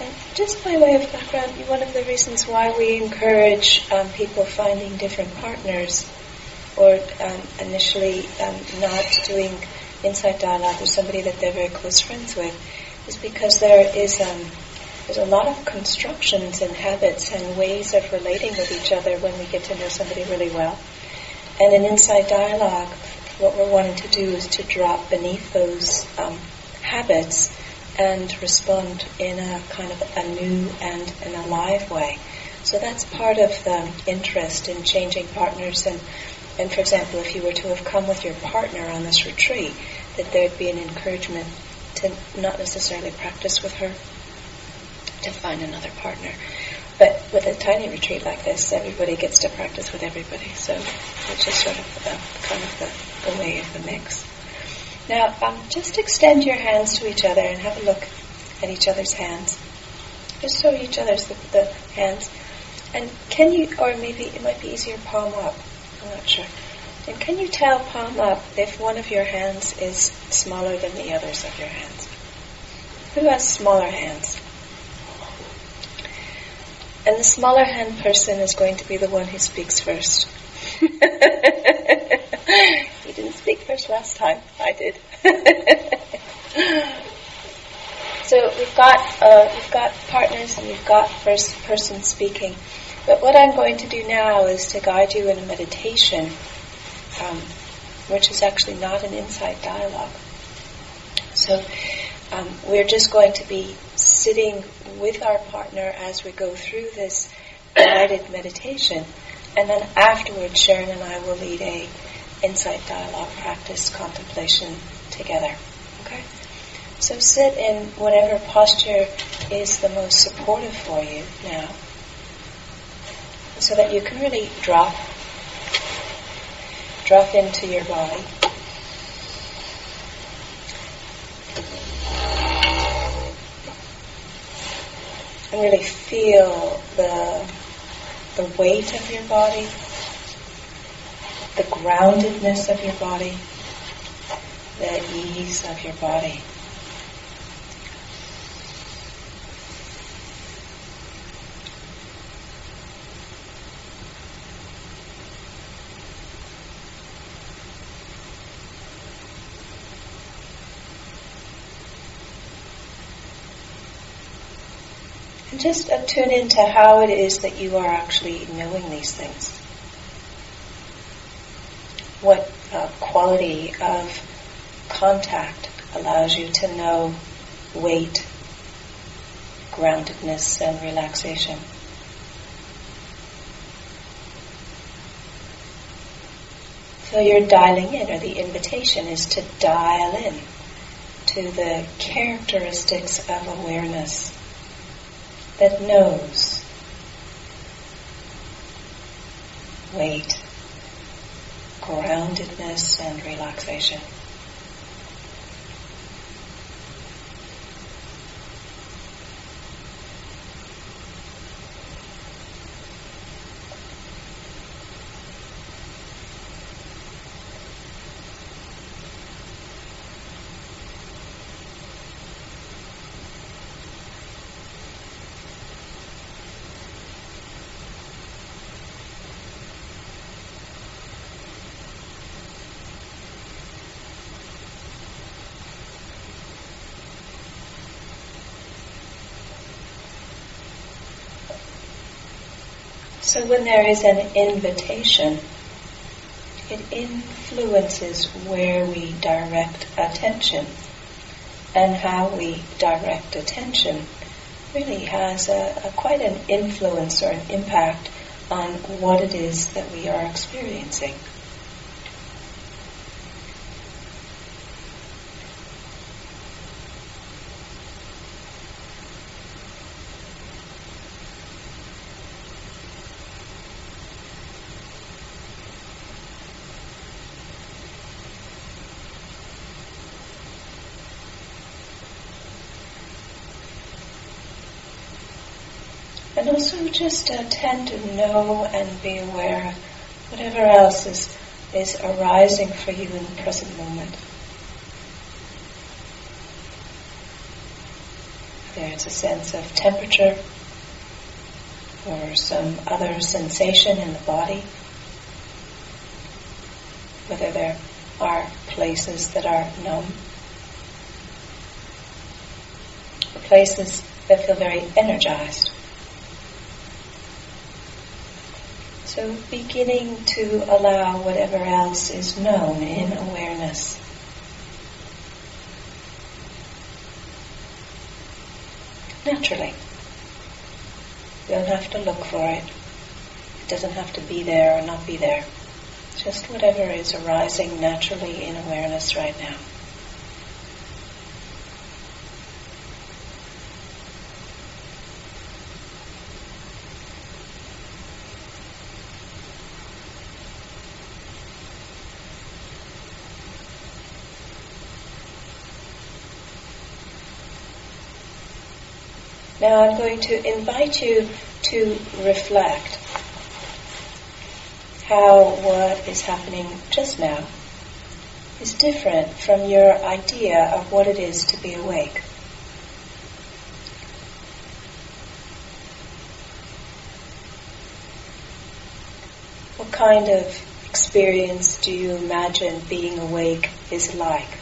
And just by way of background, one of the reasons why we encourage um, people finding different partners or um, initially um, not doing insight dialogue with somebody that they're very close friends with is because there is um, there's a lot of constructions and habits and ways of relating with each other when we get to know somebody really well. And in insight dialogue, what we're wanting to do is to drop beneath those um, habits and respond in a kind of a new and an alive way. So that's part of the interest in changing partners and and for example, if you were to have come with your partner on this retreat, that there'd be an encouragement to not necessarily practice with her, to find another partner. But with a tiny retreat like this, everybody gets to practice with everybody. So it's just sort of the, kind of the, the way of the mix. Now, um, just extend your hands to each other and have a look at each other's hands. Just show each other's the, the hands. And can you, or maybe it might be easier palm up. I'm not sure. And can you tell palm up if one of your hands is smaller than the others of your hands? Who has smaller hands? And the smaller hand person is going to be the one who speaks first. you didn't speak first last time. I did. so we've got uh, we've got partners and we've got first person speaking. But what I'm going to do now is to guide you in a meditation, um, which is actually not an insight dialogue. So um, we're just going to be sitting with our partner as we go through this guided meditation, and then afterwards, Sharon and I will lead a insight dialogue practice contemplation together. Okay. So sit in whatever posture is the most supportive for you now so that you can really drop drop into your body. And really feel the the weight of your body, the groundedness of your body, the ease of your body. And just uh, tune into how it is that you are actually knowing these things. What uh, quality of contact allows you to know weight, groundedness, and relaxation. So you're dialing in, or the invitation is to dial in to the characteristics of awareness that knows weight, groundedness, and relaxation. So when there is an invitation, it influences where we direct attention. And how we direct attention really has a, a quite an influence or an impact on what it is that we are experiencing. And also just uh, tend to know and be aware of whatever else is, is arising for you in the present moment. there's a sense of temperature or some other sensation in the body, whether there are places that are numb, places that feel very energized. So beginning to allow whatever else is known in awareness. Naturally. You don't have to look for it. It doesn't have to be there or not be there. Just whatever is arising naturally in awareness right now. Now I'm going to invite you to reflect how what is happening just now is different from your idea of what it is to be awake. What kind of experience do you imagine being awake is like?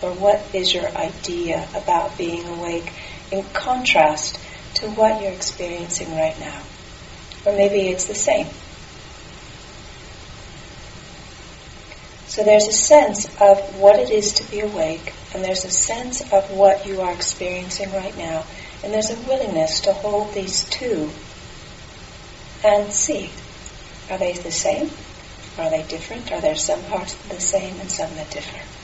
Or what is your idea about being awake in contrast to what you're experiencing right now. Or maybe it's the same. So there's a sense of what it is to be awake, and there's a sense of what you are experiencing right now, and there's a willingness to hold these two and see. Are they the same? Are they different? Are there some parts the same and some that differ?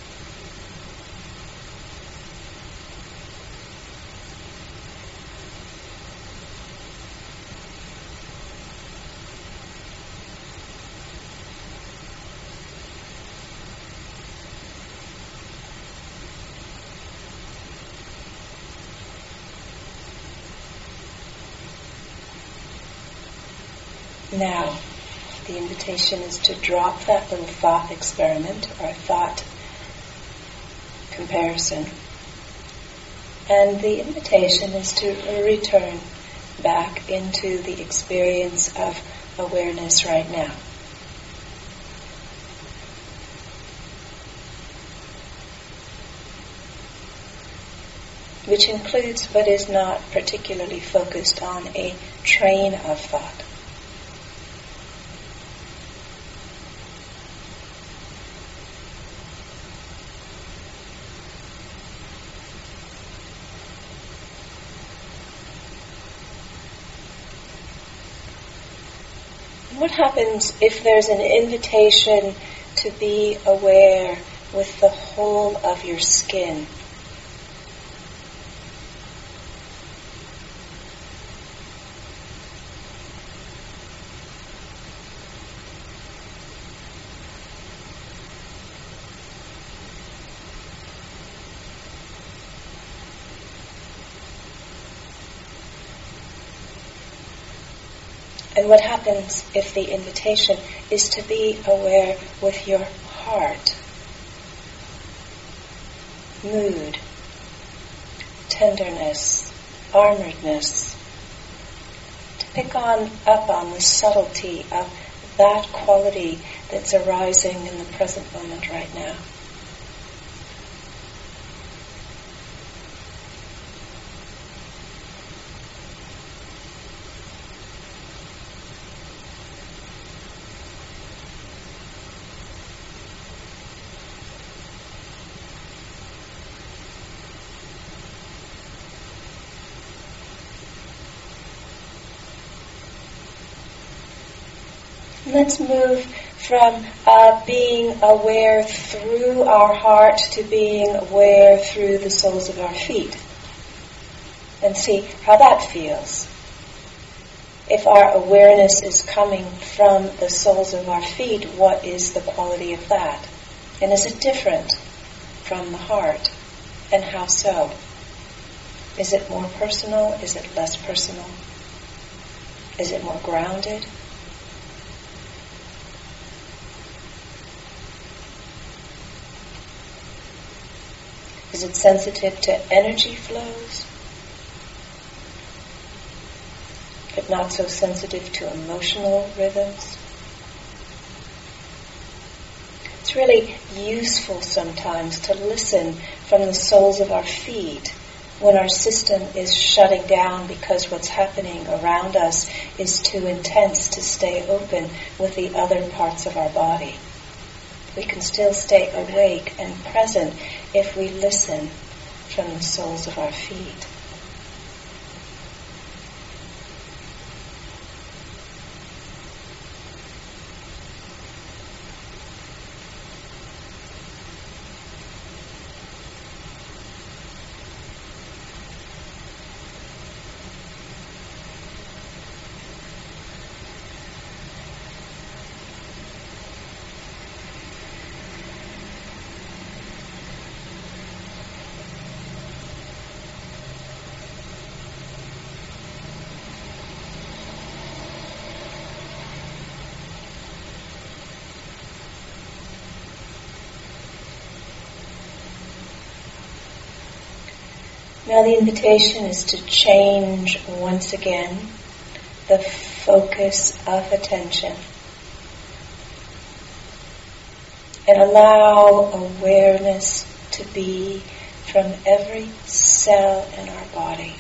Now, the invitation is to drop that little thought experiment or thought comparison. And the invitation is to return back into the experience of awareness right now. Which includes but is not particularly focused on a train of thought. What happens if there's an invitation to be aware with the whole of your skin? And what happens if the invitation is to be aware with your heart, mood, tenderness, armoredness, to pick on up on the subtlety of that quality that's arising in the present moment right now. Let's move from uh, being aware through our heart to being aware through the soles of our feet. And see how that feels. If our awareness is coming from the soles of our feet, what is the quality of that? And is it different from the heart? And how so? Is it more personal? Is it less personal? Is it more grounded? Is it sensitive to energy flows? But not so sensitive to emotional rhythms? It's really useful sometimes to listen from the soles of our feet when our system is shutting down because what's happening around us is too intense to stay open with the other parts of our body. We can still stay awake and present if we listen from the soles of our feet. Now the invitation is to change once again the focus of attention and allow awareness to be from every cell in our body.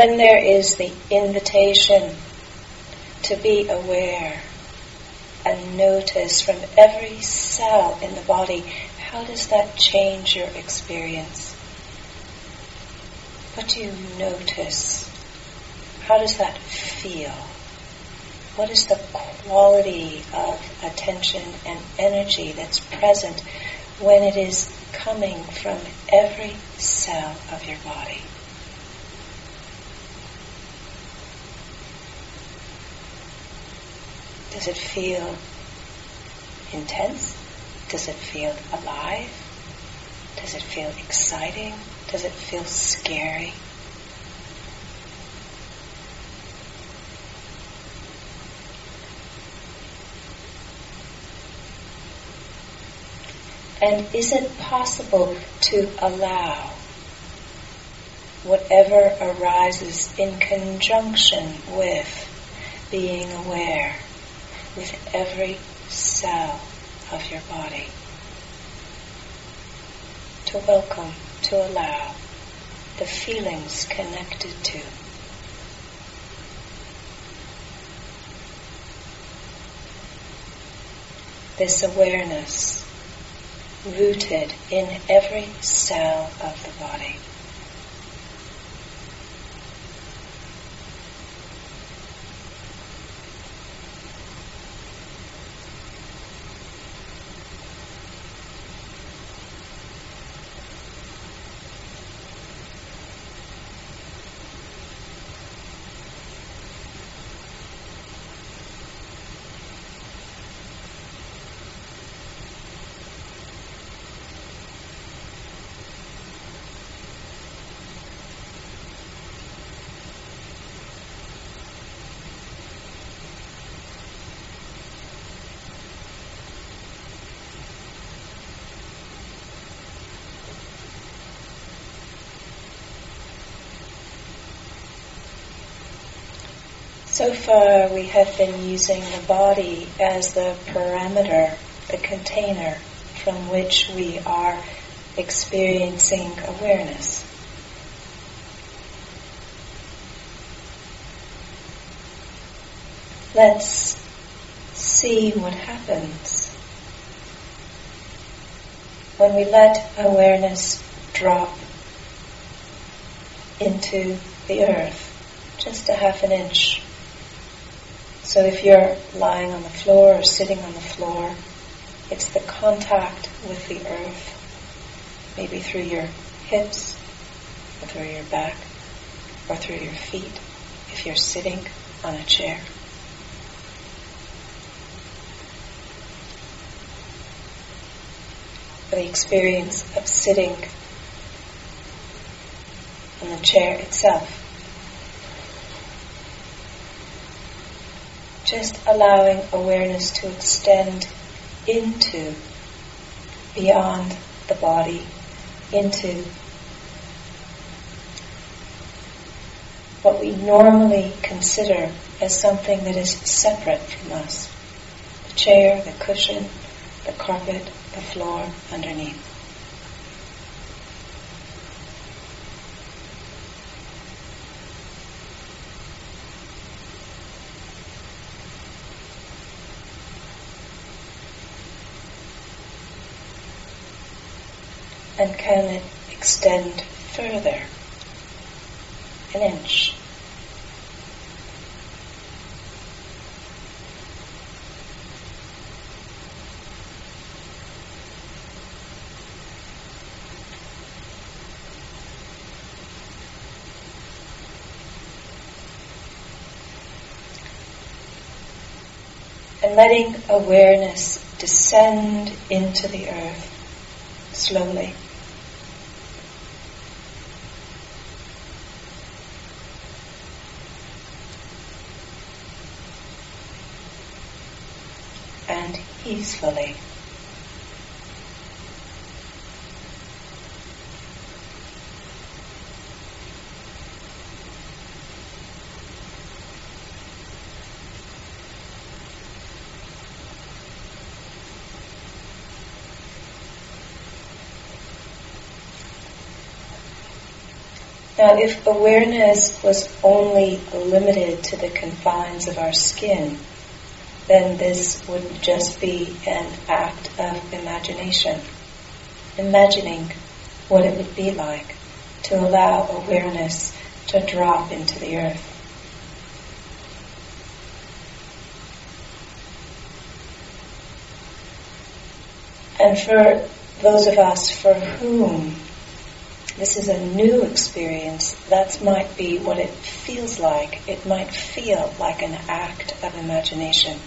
When there is the invitation to be aware and notice from every cell in the body, how does that change your experience? What do you notice? How does that feel? What is the quality of attention and energy that's present when it is coming from every cell of your body? Does it feel intense? Does it feel alive? Does it feel exciting? Does it feel scary? And is it possible to allow whatever arises in conjunction with being aware with every cell of your body. To welcome, to allow the feelings connected to. This awareness rooted in every cell of the body. So far, we have been using the body as the parameter, the container from which we are experiencing awareness. Let's see what happens when we let awareness drop into the earth, just a half an inch so if you're lying on the floor or sitting on the floor, it's the contact with the earth, maybe through your hips, or through your back, or through your feet, if you're sitting on a chair. the experience of sitting on the chair itself. Just allowing awareness to extend into, beyond the body, into what we normally consider as something that is separate from us. The chair, the cushion, the carpet, the floor underneath. And can it extend further? An inch. and letting awareness descend into the earth slowly. Easily. Now, if awareness was only limited to the confines of our skin, then this would just be an act of imagination. Imagining what it would be like to allow awareness to drop into the earth. And for those of us for whom this is a new experience. That might be what it feels like. It might feel like an act of imagination.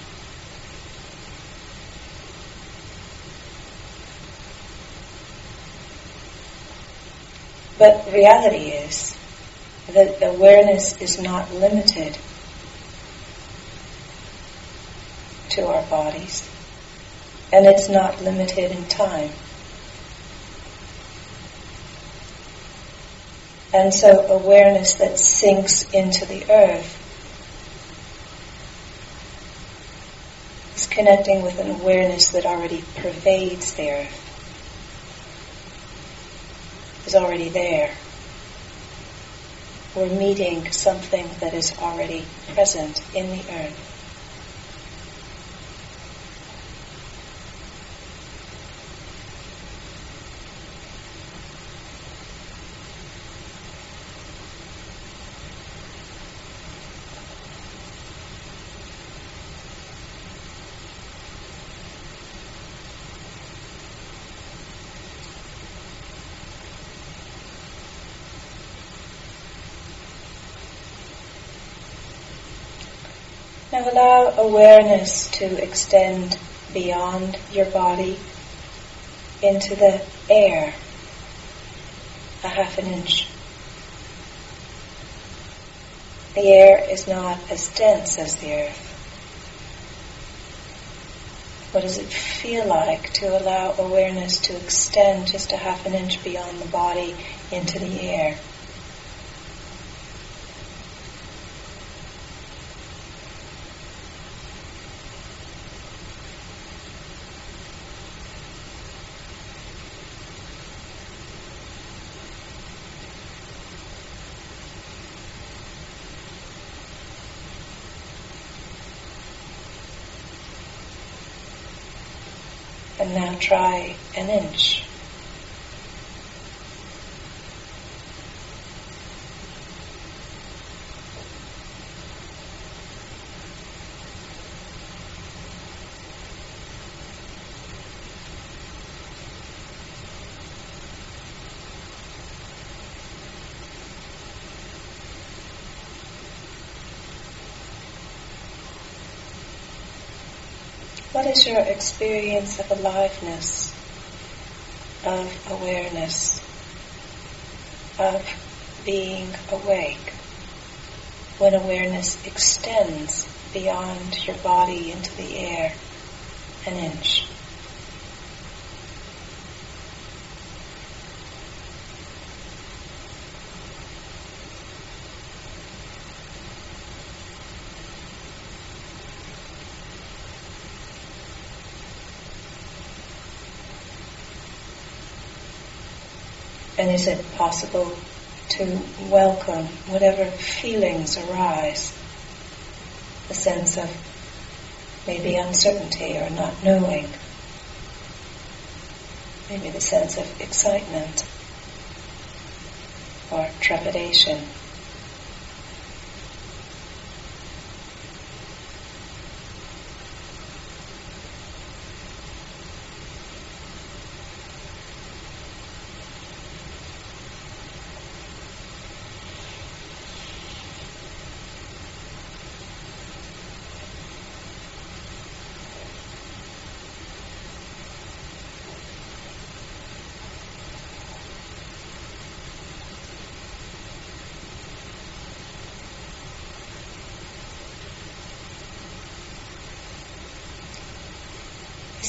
But reality is that awareness is not limited to our bodies, and it's not limited in time. And so awareness that sinks into the earth is connecting with an awareness that already pervades the earth, is already there. We're meeting something that is already present in the earth. Now allow awareness to extend beyond your body into the air, a half an inch. The air is not as dense as the earth. What does it feel like to allow awareness to extend just a half an inch beyond the body into the air? And now try an inch. What is your experience of aliveness of awareness, of being awake, when awareness extends beyond your body into the air an inch. And is it possible to welcome whatever feelings arise? The sense of maybe uncertainty or not knowing, maybe the sense of excitement or trepidation.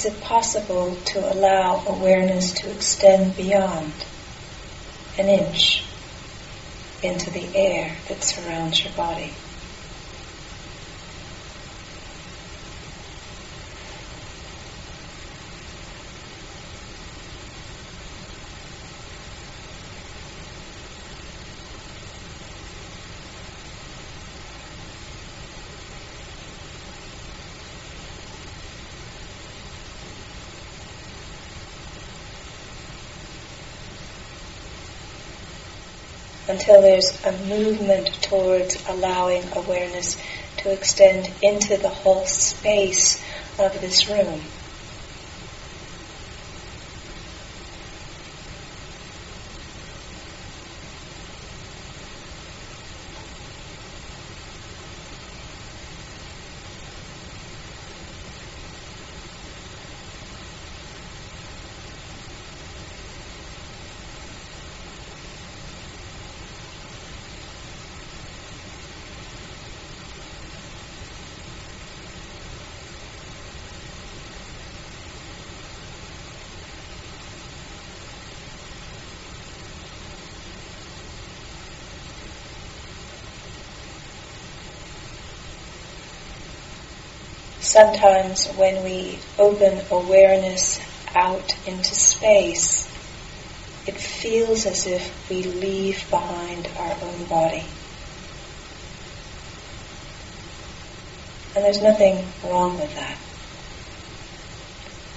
Is it possible to allow awareness to extend beyond an inch into the air that surrounds your body? Until there's a movement towards allowing awareness to extend into the whole space of this room. Sometimes when we open awareness out into space, it feels as if we leave behind our own body. And there's nothing wrong with that.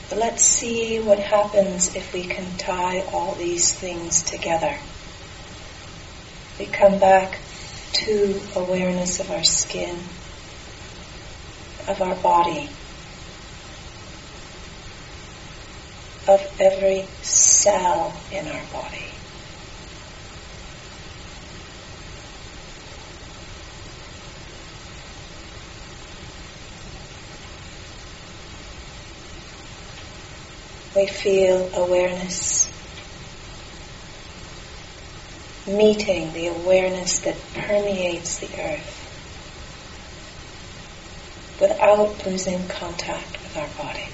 But let's see what happens if we can tie all these things together. We come back to awareness of our skin, of our body, of every cell in our body. We feel awareness meeting the awareness that permeates the earth without losing contact with our body.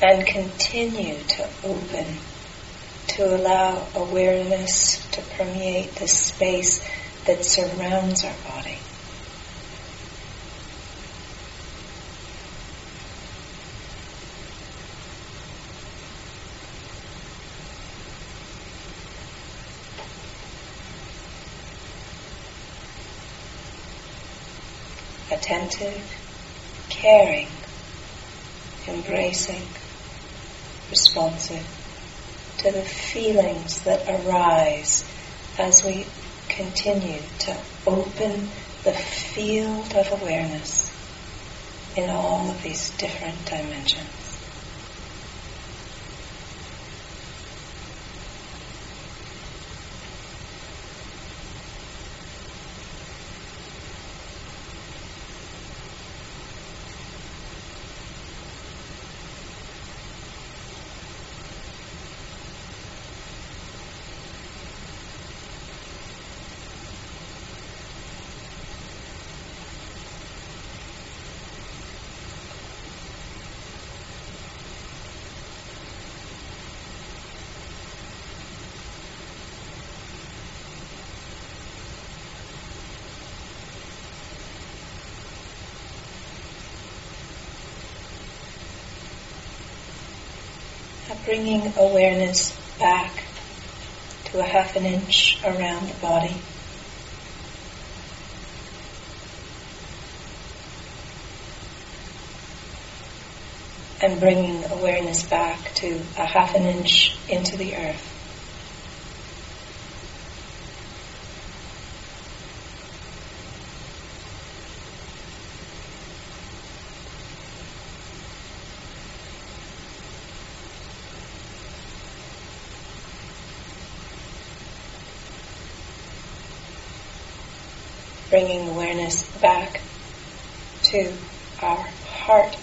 and continue to open, to allow awareness to permeate the space that surrounds our body. Attentive, caring, embracing, responsive to the feelings that arise as we continue to open the field of awareness in all of these different dimensions. Bringing awareness back to a half an inch around the body. And bringing awareness back to a half an inch into the earth. bringing awareness back to our heart.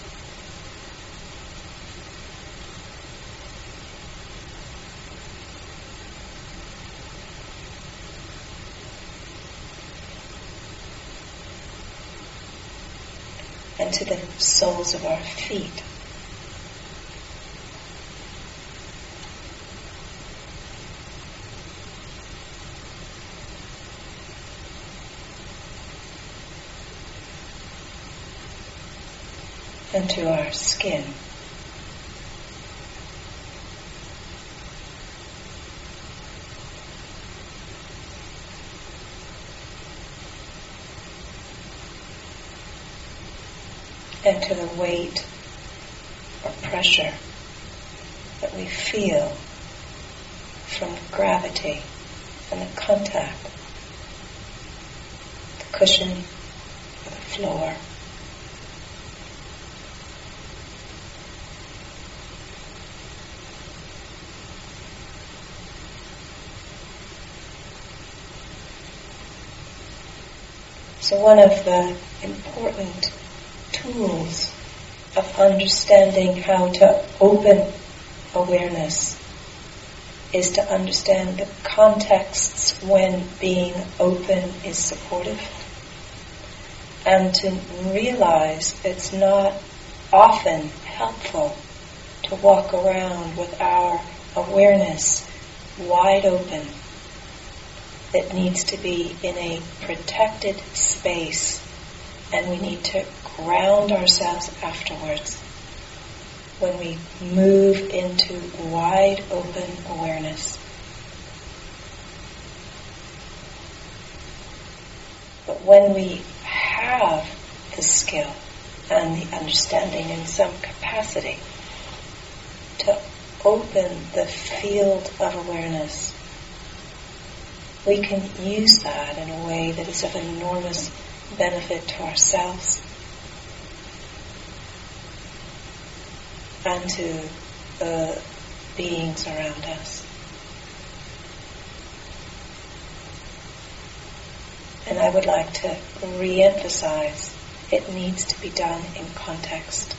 And to the soles of our feet. Into our skin. And to the weight or pressure that we feel from gravity and the contact, the cushion, the floor. So one of the important tools of understanding how to open awareness is to understand the contexts when being open is supportive and to realize it's not often helpful to walk around with our awareness wide open. It needs to be in a protected space and we need to ground ourselves afterwards when we move into wide open awareness. But when we have the skill and the understanding in some capacity to open the field of awareness we can use that in a way that is of enormous benefit to ourselves and to the beings around us. And I would like to re-emphasize it needs to be done in context.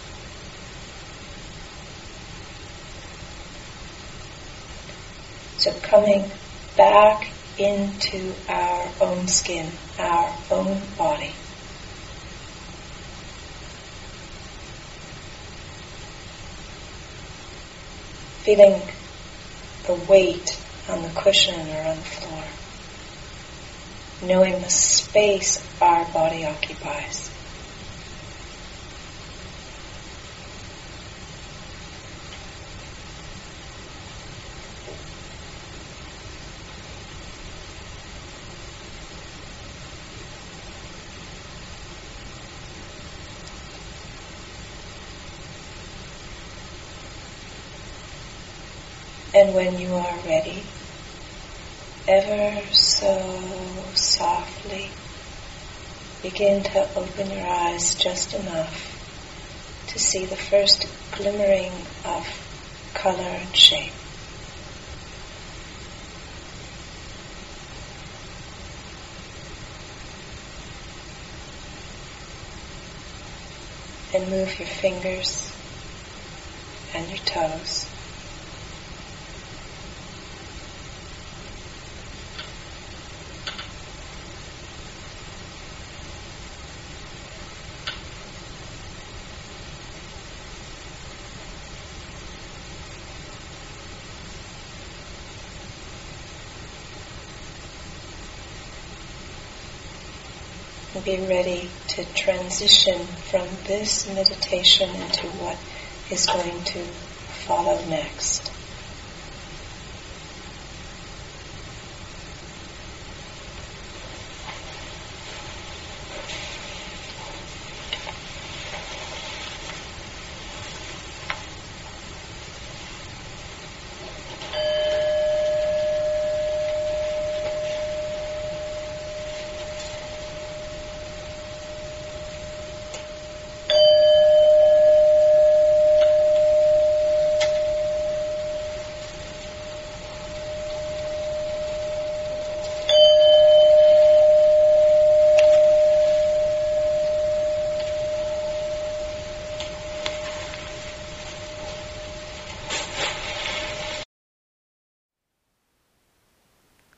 So coming back into our own skin, our own body. Feeling the weight on the cushion or on the floor. Knowing the space our body occupies. And when you are ready, ever so softly, begin to open your eyes just enough to see the first glimmering of color and shape. And move your fingers and your toes. Be ready to transition from this meditation into what is going to follow next.